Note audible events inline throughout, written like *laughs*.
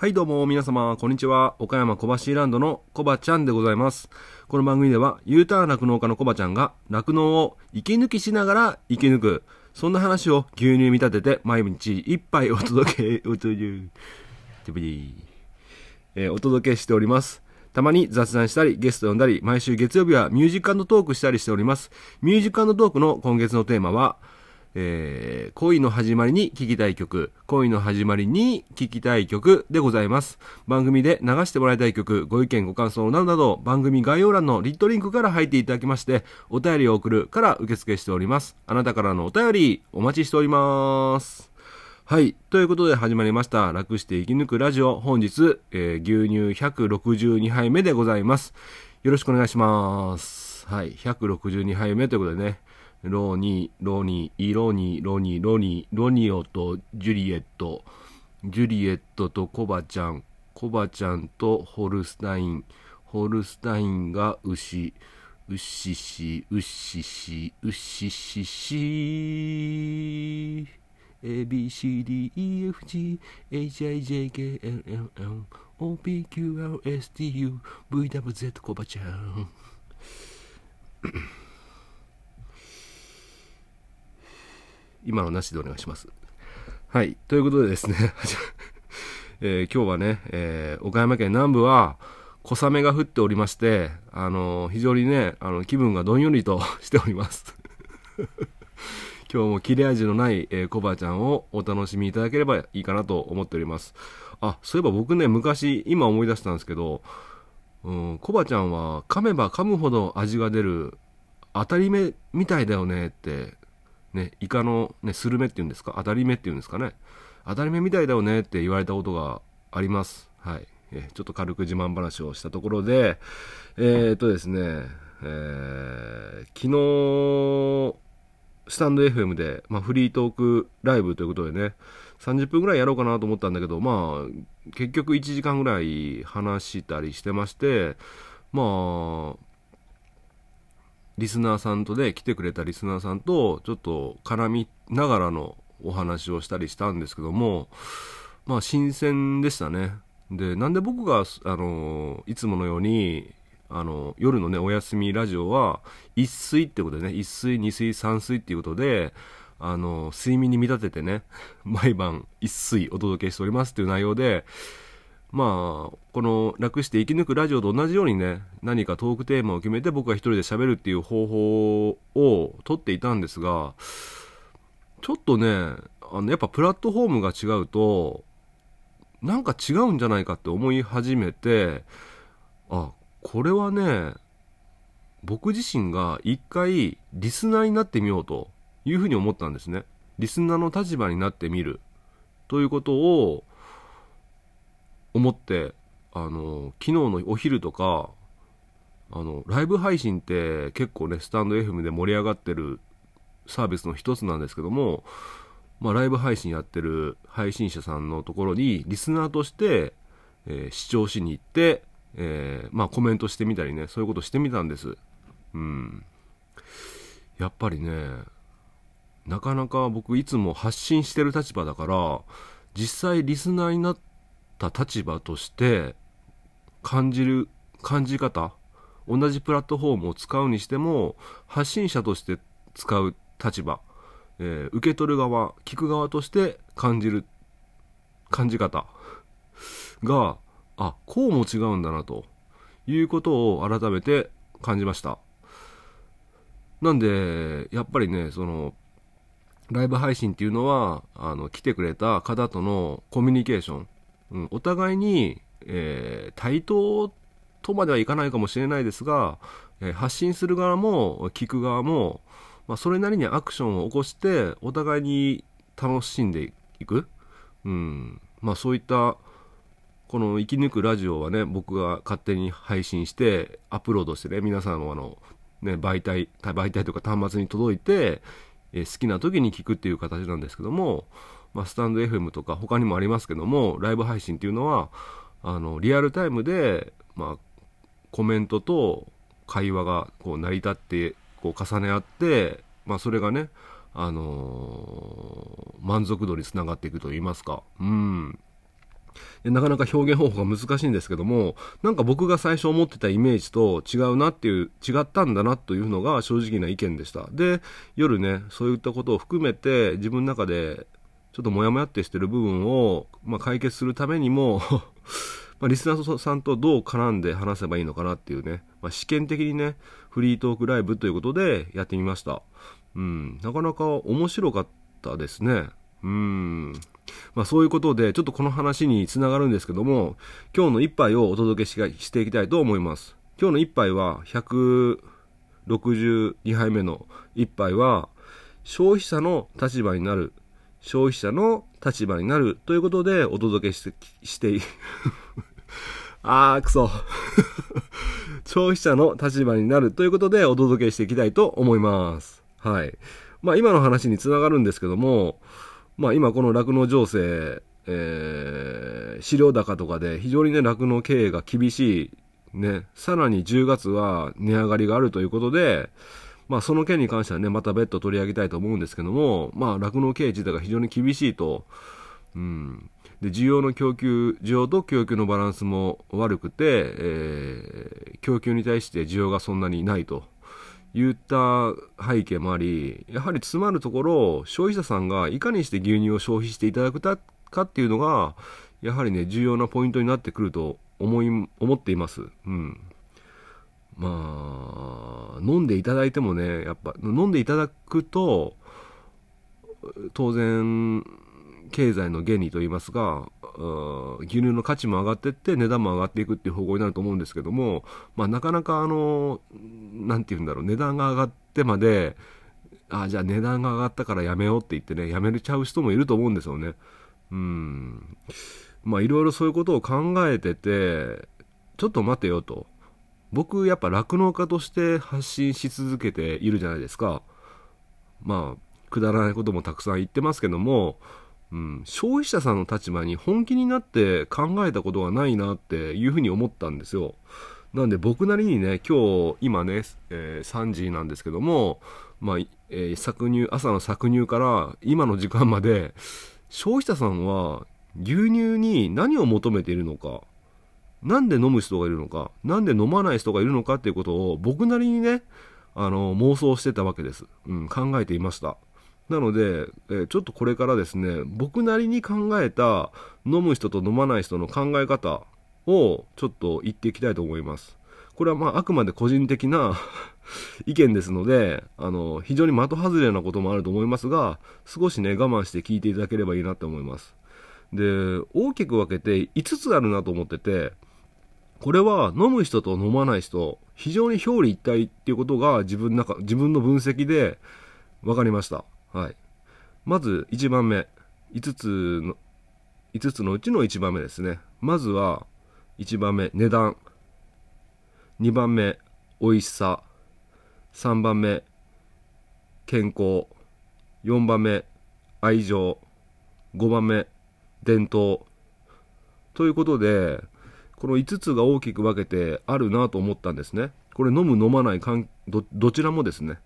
はいどうも皆様、こんにちは。岡山小橋ランドのコバちゃんでございます。この番組では、U ターン酪農家のコバちゃんが、酪農を息抜きしながら生き抜く、そんな話を牛乳見立てて、毎日一杯お届け、お届け、えーお届けしております。たまに雑談したり、ゲスト呼んだり、毎週月曜日はミュージックトークしたりしております。ミュージックトークの今月のテーマは、えー恋の始まりに聴きたい曲、恋の始まりに聴きたい曲でございます。番組で流してもらいたい曲、ご意見ご感想などなど、番組概要欄のリットリンクから入っていただきまして、お便りを送るから受付しております。あなたからのお便り、お待ちしております。はい。ということで始まりました。楽して生き抜くラジオ。本日、えー牛乳162杯目でございます。よろしくお願いします。はい。162杯目ということでね、ローニー、ロニー、イロニー、ロニー、ロニー、ロニオとジュリエット、ジュリエットとコバちゃん、コバちゃんとホルスタイン、ホルスタインが牛、ウッシシ、ウッシシ、ウッシシシ。A B C D E F G H I J K L M N O P Q R S T U V W Z コバちゃん。今のなしでお願いします。はい。ということでですね、*laughs* えー今日はね、えー岡山県南部は小雨が降っておりまして、あのー非常にねあの気分がどんよりと *laughs* しております。*laughs* 今日も切れ味のない、えーコバちゃんをお楽しみいただければいいかなと思っております。あ、そういえば僕ね、昔、今思い出したんですけど、うん、コバちゃんは噛めば噛むほど味が出る当たり目みたいだよねって、ね、イカの、ね、スルメっていうんですか？当たり目っていうんですかね？当たり目みたいだよねって言われたことがあります。はい。えちょっと軽く自慢話をしたところで、えー、っとですね、えー昨日、スタンド FM で、まあ、フリートークライブということでね、30分ぐらいやろうかなと思ったんだけど、まあ、結局1時間ぐらい話したりしてまして、まあ、リスナーさんとで、来てくれたリスナーさんと、ちょっと絡みながらのお話をしたりしたんですけども、まあ、新鮮でしたね。で、なんで僕が、あの、いつものように、あの、夜のね、お休みラジオは、一睡ってことでね、一睡、二睡、三睡っていうことで、あの、睡眠に見立ててね、毎晩一睡お届けしておりますっていう内容で、まあ、この楽して生き抜くラジオと同じようにね、何かトークテーマを決めて僕が一人で喋るっていう方法をとっていたんですが、ちょっとね、あの、やっぱプラットフォームが違うと、なんか違うんじゃないかって思い始めて、あ、これはね、僕自身が一回リスナーになってみようというふうに思ったんですね。リスナーの立場になってみるということを思って、あの、昨日のお昼とか、あの、ライブ配信って結構ね、スタンド FM で盛り上がってるサービスの一つなんですけども、まあ、ライブ配信やってる配信者さんのところにリスナーとして、えー視聴しに行って、えーまあ、コメントしてみたりねそういうことしてみたんです。うん。やっぱりねなかなか僕いつも発信してる立場だから実際リスナーになってた立場として感じる感じ方同じプラットフォームを使うにしても発信者として使う立場、えー受け取る側聞く側として感じる感じ方があこうも違うんだなということを改めて感じました。なんでやっぱりねそのライブ配信っていうのはあの来てくれた方とのコミュニケーション、うん、お互いに、えー対等とまではいかないかもしれないですが、えー発信する側も聞く側も、まあ、それなりにアクションを起こしてお互いに楽しんでいく、うんまあ、そういったこの生き抜くラジオはね僕が勝手に配信してアップロードしてね皆さんのあの、ね、媒体媒体とか端末に届いて、えー好きな時に聞くっていう形なんですけども、まあ、スタンド FM とか他にもありますけどもライブ配信っていうのはあのリアルタイムで、まあ、コメントと会話がこう成り立ってこう重ね合って、まあ、それがね、あのー満足度につながっていくといいますか、うん、なかなか表現方法が難しいんですけども、なんか僕が最初思ってたイメージと違うなっていう、違ったんだなというのが正直な意見でした。で、夜ね、そういったことを含めて自分の中でちょっとモヤモヤってしてる部分を、まあ、解決するためにも *laughs* まあ、リスナーさんとどう絡んで話せばいいのかなっていうね、まあ、試験的にね、フリートークライブということでやってみました。うん、なかなか面白かったですね。うん。まあそういうことで、ちょっとこの話につながるんですけども、今日の一杯をお届けしていきたいと思います。今日の一杯は、162杯目の一杯は、消費者の立場になる、消費者の立場になるということでお届けして、して *laughs* あー、くそ。*laughs* 消費者の立場になるということでお届けしていきたいと思います。はい。まあ今の話につながるんですけども、まあ今この酪農情勢、えー、飼料高とかで非常にね、酪農経営が厳しい、ね、さらに10月は値上がりがあるということで、まあその件に関してはね、また別途取り上げたいと思うんですけども、まあ酪農経営自体が非常に厳しいと、うん。で、需要の供給、需要と供給のバランスも悪くて、えー、供給に対して需要がそんなにないと。言った背景もあり、やはり詰まるところ、消費者さんがいかにして牛乳を消費していただくかっていうのが、やはりね、重要なポイントになってくると思い、思っています。うん。まあ、飲んでいただいてもね、やっぱ、飲んでいただくと、当然、経済の原理といいますか、牛乳の価値も上がっていって値段も上がっていくっていう方向になると思うんですけども、まあ、なかなかあの何て言うんだろう値段が上がってまでああじゃあ値段が上がったからやめようって言ってねやめれちゃう人もいると思うんですよね。うん。まあいろいろそういうことを考えててちょっと待てよと。僕やっぱ酪農家として発信し続けているじゃないですかまあくだらないこともたくさん言ってますけどもうん、消費者さんの立場に本気になって考えたことがないなっていうふうに思ったんですよ。なんで僕なりにね、今日、今ね、えー、3時なんですけども、まあ、えー、搾乳、朝の搾乳から今の時間まで、消費者さんは牛乳に何を求めているのか、なんで飲む人がいるのか、なんで飲まない人がいるのかっていうことを僕なりにね、あの、妄想してたわけです。うん、考えていました。なので、え、ちょっとこれからですね、僕なりに考えた飲む人と飲まない人の考え方をちょっと言っていきたいと思います。これはまああくまで個人的な *laughs* 意見ですので、あの、非常に的外れなこともあると思いますが、少しね、我慢して聞いていただければいいなと思います。で、大きく分けて5つあるなと思ってて、これは飲む人と飲まない人、非常に表裏一体っていうことが自分の中、自分の分析で分かりました。はい。まず1番目。5つの、5つのうちの1番目ですね。まずは、1番目、値段。2番目、美味しさ。3番目、健康。4番目、愛情。5番目、伝統。ということで、この5つが大きく分けてあるなと思ったんですね。これ飲む飲まないかんど、どちらもですね。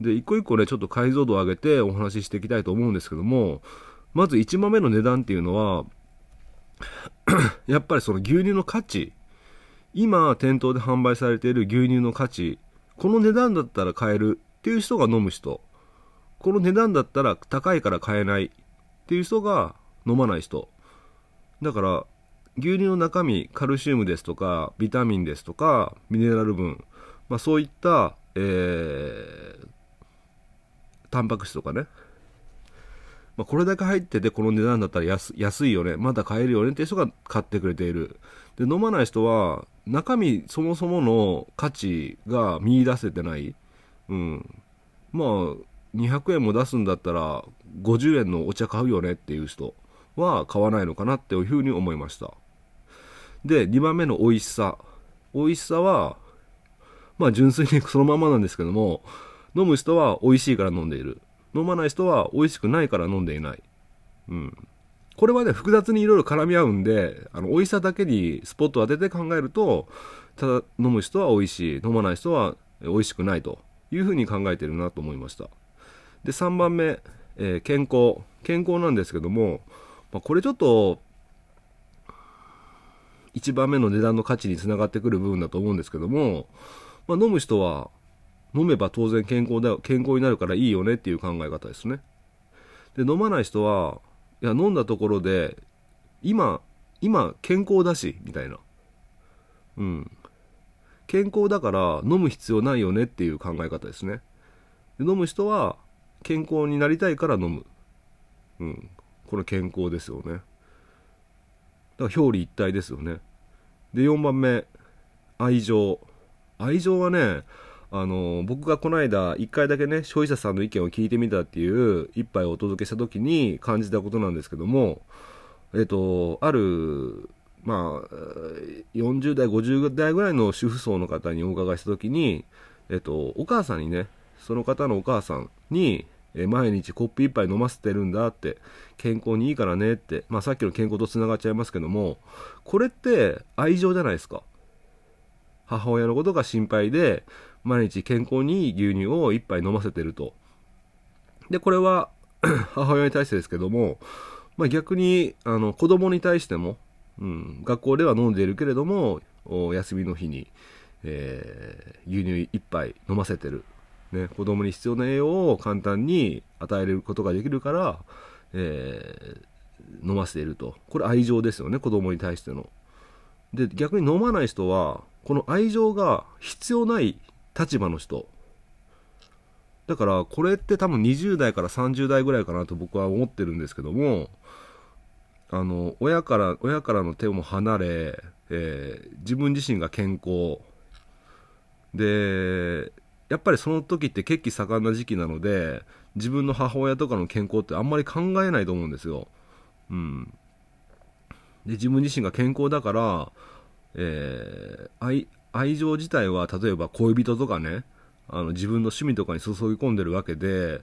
で、一個一個ね、ちょっと解像度を上げてお話ししていきたいと思うんですけども、まず1豆の値段っていうのは、やっぱりその牛乳の価値、今店頭で販売されている牛乳の価値、この値段だったら買えるっていう人が飲む人、この値段だったら高いから買えないっていう人が飲まない人。だから、牛乳の中身、カルシウムですとか、ビタミンですとか、ミネラル分、まあそういった、えー、タンパク質とかね。まあ、これだけ入っててこの値段だったら安安いよね。まだ買えるよねっていう人が買ってくれている。で、飲まない人は中身そもそもの価値が見出せてない。うん。まあ、200円も出すんだったら50円のお茶買うよねっていう人は買わないのかなっていうふうに思いました。で、2番目の美味しさ。美味しさは、まあ純粋に *laughs* そのままなんですけども、飲む人は美味しいから飲んでいる。飲まない人は美味しくないから飲んでいない。うん。これはね、複雑にいろいろ絡み合うんで、あの、美味しさだけにスポットを当てて考えると、ただ飲む人は美味しい、飲まない人は美味しくないというふうに考えてるなと思いました。で、3番目、えー、健康。健康なんですけども、まあ、これちょっと、1番目の値段の価値につながってくる部分だと思うんですけども、まあ、飲む人は飲めば当然健康だ健康になるからいいよねっていう考え方ですね。で飲まない人はいや飲んだところで今今健康だしみたいな。うん。健康だから飲む必要ないよねっていう考え方ですね。で飲む人は健康になりたいから飲む。うん。これ健康ですよね。だから表裏一体ですよね。で4番目愛情。愛情はねあの僕がこの間1回だけね消費者さんの意見を聞いてみたっていう一杯をお届けした時に感じたことなんですけどもえっとあるまあ40代50代ぐらいの主婦層の方にお伺いした時にえっとお母さんにねその方のお母さんにえ毎日コップ1杯飲ませてるんだって健康にいいからねって、まあ、さっきの健康とつながっちゃいますけどもこれって愛情じゃないですか母親のことが心配で毎日健康にいい牛乳を1杯飲ませてると。で、これは *coughs* 母親に対してですけども、まあ、逆にあの子供に対しても、うん、学校では飲んでいるけれども、休みの日に、えー、牛乳1杯飲ませてる。ね、子供に必要な栄養を簡単に与えることができるから、えー、飲ませていると。これ愛情ですよね、子供に対しての。で、逆に飲まない人は、この愛情が必要ない立場の人だからこれって多分20代から30代ぐらいかなと僕は思ってるんですけどもあの親から親からの手も離れ、えー、自分自身が健康でやっぱりその時って血気盛んな時期なので自分の母親とかの健康ってあんまり考えないと思うんですよ。うん、で自分自身が健康だから、えー、愛情自体は例えば恋人とかねあの自分の趣味とかに注ぎ込んでるわけで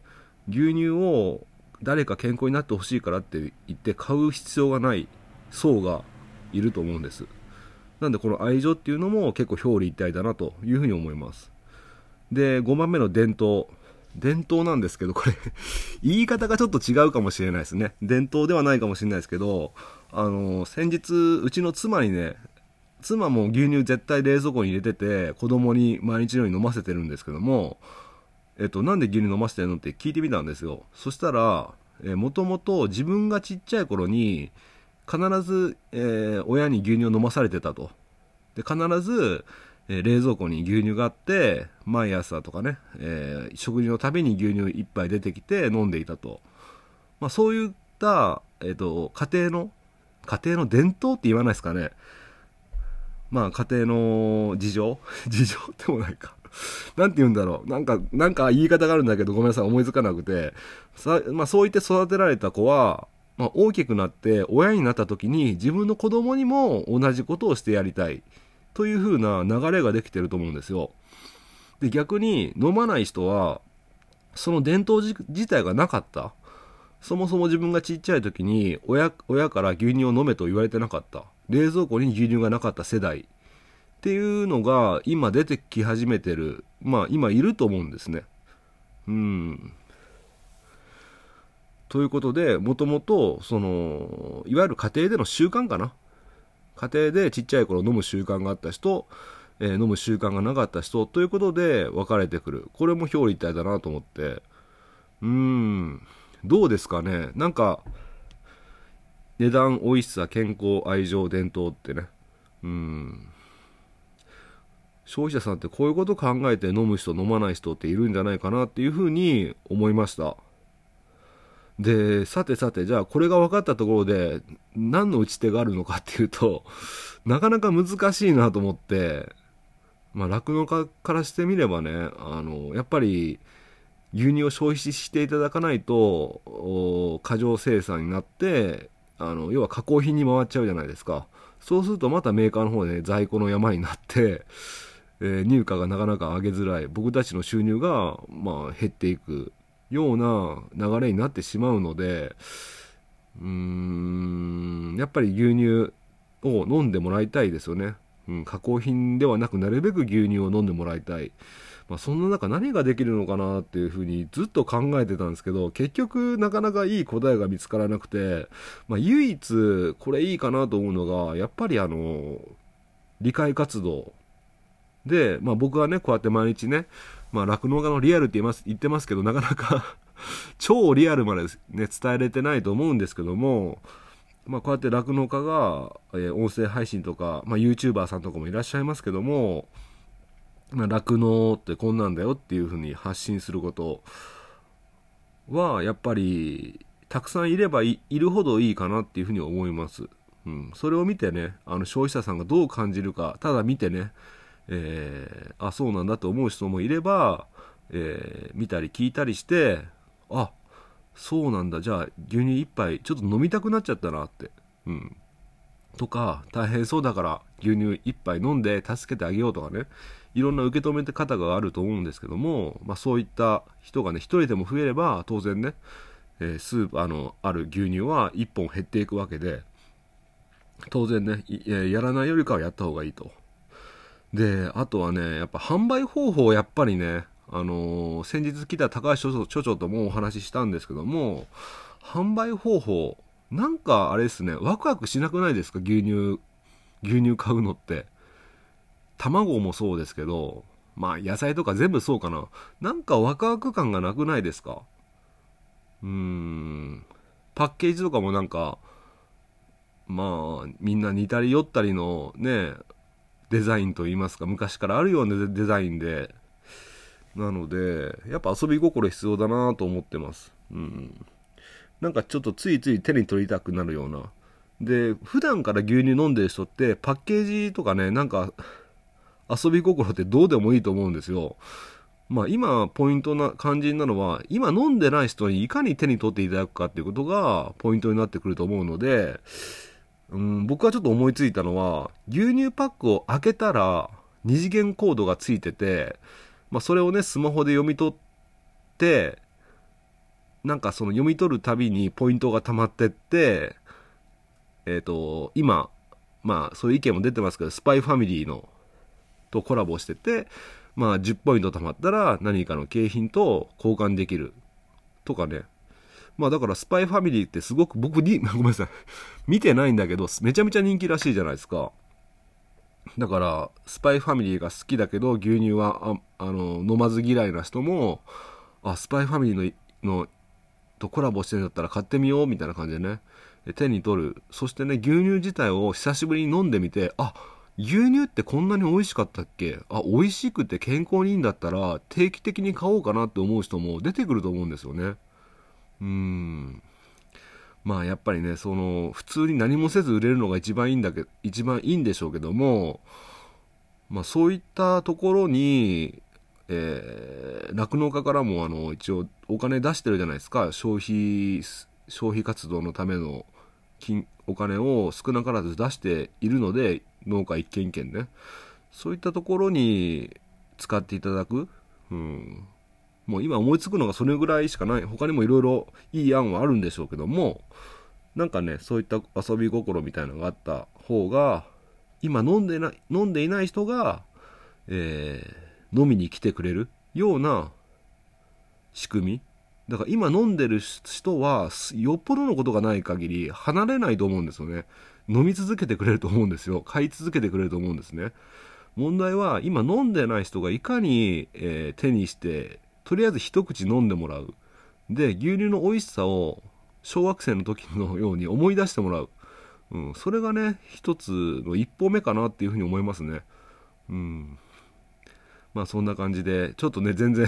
牛乳を誰か健康になってほしいからって言って買う必要がない層がいると思うんです。なんでこの愛情っていうのも結構表裏一体だなというふうに思います。で5番目の伝統。伝統なんですけどこれ *laughs* 言い方がちょっと違うかもしれないですね。伝統ではないかもしれないですけどあの先日うちの妻にね妻も牛乳絶対冷蔵庫に入れてて子供に毎日のように飲ませてるんですけども、えっと、なんで牛乳飲ませてるのって聞いてみたんですよ。そしたらえもともと自分がちっちゃい頃に必ず、えー、親に牛乳を飲まされてたと。で必ず、え、冷蔵庫に牛乳があって毎朝とかね、えー、食事のたびに牛乳1杯出てきて飲んでいたと、まあ、そういった、えーと家庭の家庭の伝統って言わないですかねまあ家庭の事情？*laughs* 事情でもないかなんて言うんだろう。なんか、なんか言い方があるんだけど、ごめんなさい、思いつかなくて。さまあそう言って育てられた子は、まあ大きくなって親になった時に自分の子供にも同じことをしてやりたい。という風な流れができてると思うんですよ。で、逆に飲まない人は、その伝統自体がなかった。そもそも自分がちっちゃい時に親、親から牛乳を飲めと言われてなかった。冷蔵庫に牛乳がなかった世代っていうのが今出てき始めてるまあ今いると思うんですねうんということでもともとそのいわゆる家庭での習慣かな家庭でちっちゃい頃飲む習慣があった人、えー、飲む習慣がなかった人ということで分かれてくるこれも表裏一体だなと思ってうーんどうですかねなんか値段、美味しさ、健康、愛情、伝統ってね。うん。消費者さんってこういうこと考えて飲む人、飲まない人っているんじゃないかなっていうふうに思いました。で、さてさて、じゃあこれが分かったところで何の打ち手があるのかっていうと、なかなか難しいなと思って、まあ酪農家からしてみればね、あの、やっぱり牛乳を消費していただかないと、過剰生産になって、あの要は加工品に回っちゃうじゃないですか。そうするとまたメーカーの方で、ね、在庫の山になって、えー、入荷がなかなか上げづらい。僕たちの収入が、まあ、減っていく。ような流れになってしまうのでうーんやっぱり牛乳を飲んでもらいたいですよね、うん、加工品ではなくなるべく牛乳を飲んでもらいたいまあ、そんな中何ができるのかなっていうふうにずっと考えてたんですけど、結局なかなかいい答えが見つからなくて、まあ、唯一これいいかなと思うのが、やっぱりあの、理解活動。で、まあ僕はね、こうやって毎日ね、まあ酪農家のリアルって言います言ってますけど、なかなか *laughs* 超リアルまでね、伝えれてないと思うんですけども、まあこうやって酪農家が、えー、音声配信とか、まあ YouTuber さんとかもいらっしゃいますけども、まあ、酪農ってこんなんだよっていうふうに発信することは、やっぱり、たくさんいればいるほどいいかなっていうふうに思います。うん。それを見てね、あの消費者さんがどう感じるか、ただ見てね、えー、あ、そうなんだと思う人もいれば、えー、見たり聞いたりして、あ、そうなんだ、じゃあ牛乳一杯ちょっと飲みたくなっちゃったなって。うん。とか、大変そうだから牛乳一杯飲んで助けてあげようとかね。いろんな受け止めて方があると思うんですけども、まあ、そういった人がね、一人でも増えれば、当然ね、えー、スーパーのある牛乳は1本減っていくわけで、当然ね、やらないよりかはやった方がいいと。で、あとはね、やっぱ販売方法やっぱりね、あのー、先日来た高橋所長ともお話ししたんですけども、販売方法、なんかあれですね、ワクワクしなくないですか？牛乳、牛乳買うのって。卵もそうですけど、まあ野菜とか全部そうかな。なんかワクワク感がなくないですか？うーん。パッケージとかもなんか、まあ、みんな似たり寄ったりのね、デザインといいますか、昔からあるようなデザインで、なので、やっぱ遊び心必要だなと思ってます。うん。なんかちょっとついつい手に取りたくなるような。で、普段から牛乳飲んでる人ってパッケージとかね、なんか遊び心ってどうでもいいと思うんですよ。まあ今ポイントな肝心なのは、今飲んでない人にいかに手に取っていただくかっていうことがポイントになってくると思うので、うん、僕はちょっと思いついたのは、牛乳パックを開けたら二次元コードがついてて、まあそれをね、スマホで読み取って、なんかその読み取るたびにポイントが溜まってって、えっ、ー、と、今、まあそういう意見も出てますけど、スパイファミリーのとコラボしてて、まあ10ポイント貯まったら何かの景品と交換できるとかね。まあだからスパイファミリーってすごく僕に、*laughs* ごめんなさい。見てないんだけど、めちゃめちゃ人気らしいじゃないですか。だから、スパイファミリーが好きだけど、牛乳は、ああの、飲まず嫌いな人も、あ、スパイファミリーの、の、とコラボしてるんだったら買ってみよう、みたいな感じでね、手に取る。そしてね、牛乳自体を久しぶりに飲んでみて、あ、牛乳ってこんなに美味しかったっけ？あ、美味しくて健康にいいんだったら定期的に買おうかなって思う人も出てくると思うんですよね。うん。まあやっぱりね、その、普通に何もせず売れるのが一番いいんだけど、一番いいんでしょうけども、まあそういったところに、えー、酪農家からもあの、一応お金出してるじゃないですか。消費、消費活動のための金、お金を少なからず出しているので、農家一軒一軒ね。そういったところに使っていただく。うん。もう今思いつくのがそれぐらいしかない。他にもいろいろいい案はあるんでしょうけども、なんかね、そういった遊び心みたいなのがあった方が、今飲んでない、飲んでいない人が、えー、飲みに来てくれるような仕組み。だから今飲んでる人は、よっぽどのことがない限り離れないと思うんですよね。飲み続けてくれると思うんですよ。買い続けてくれると思うんですね。問題は、今飲んでない人がいかに、えー、手にして、とりあえず一口飲んでもらう。で、牛乳の美味しさを小学生の時のように思い出してもらう。うん、それがね、一つの一歩目かなっていうふうに思いますね。うん。まあそんな感じで、ちょっとね、全然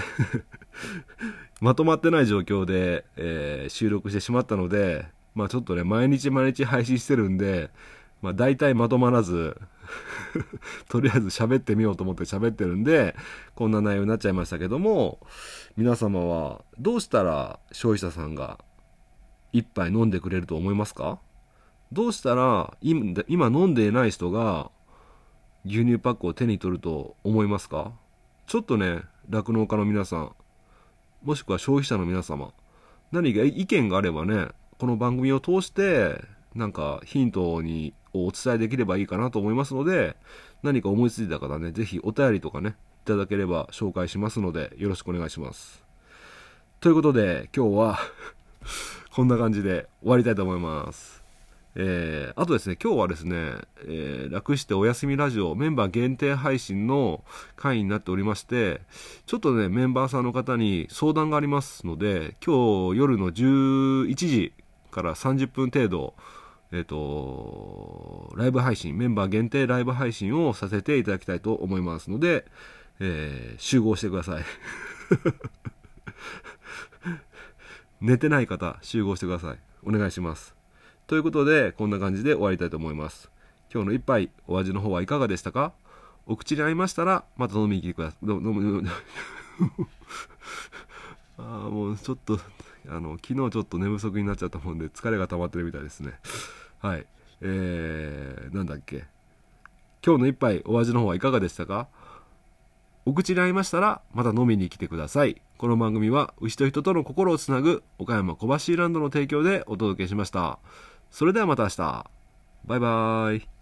*laughs* まとまってない状況で、えー、収録してしまったので、まあちょっとね、毎日毎日配信してるんで、まあ大体まとまらずとりあえず喋ってみようと思って喋ってるんで、こんな内容になっちゃいましたけども、皆様はどうしたら消費者さんが一杯飲んでくれると思いますか？どうしたら今飲んでいない人が牛乳パックを手に取ると思いますか？ちょっとね、酪農家の皆さん、もしくは消費者の皆様、何か意見があればね、この番組を通して、なんかヒントに、をお伝えできればいいかなと思いますので、何か思いついた方ね、ぜひお便りとかね、いただければ紹介しますので、よろしくお願いします。ということで、今日は *laughs* こんな感じで終わりたいと思います。えー、あとですね、今日はですね、えー、楽してお休みラジオメンバー限定配信の会になっておりまして、ちょっとね、メンバーさんの方に相談がありますので、今日夜の11時から30分程度、えっ、ー、と、ライブ配信、メンバー限定ライブ配信をさせていただきたいと思いますので、えー、集合してください。*laughs* 寝てない方、集合してください。お願いします。ということで、こんな感じで終わりたいと思います。今日の一杯、お味の方はいかがでしたか？お口に合いましたら、また飲みに来てください。飲む、*laughs* ああ、もうちょっと、あの、昨日ちょっと寝不足になっちゃったもんで、疲れが溜まってるみたいですね。はい。えー、なんだっけ。今日の一杯、お味の方はいかがでしたか？お口に合いましたら、また飲みに来てください。この番組は、牛と人との心をつなぐ、岡山小橋ランドの提供でお届けしました。それではまた明日。バイバーイ。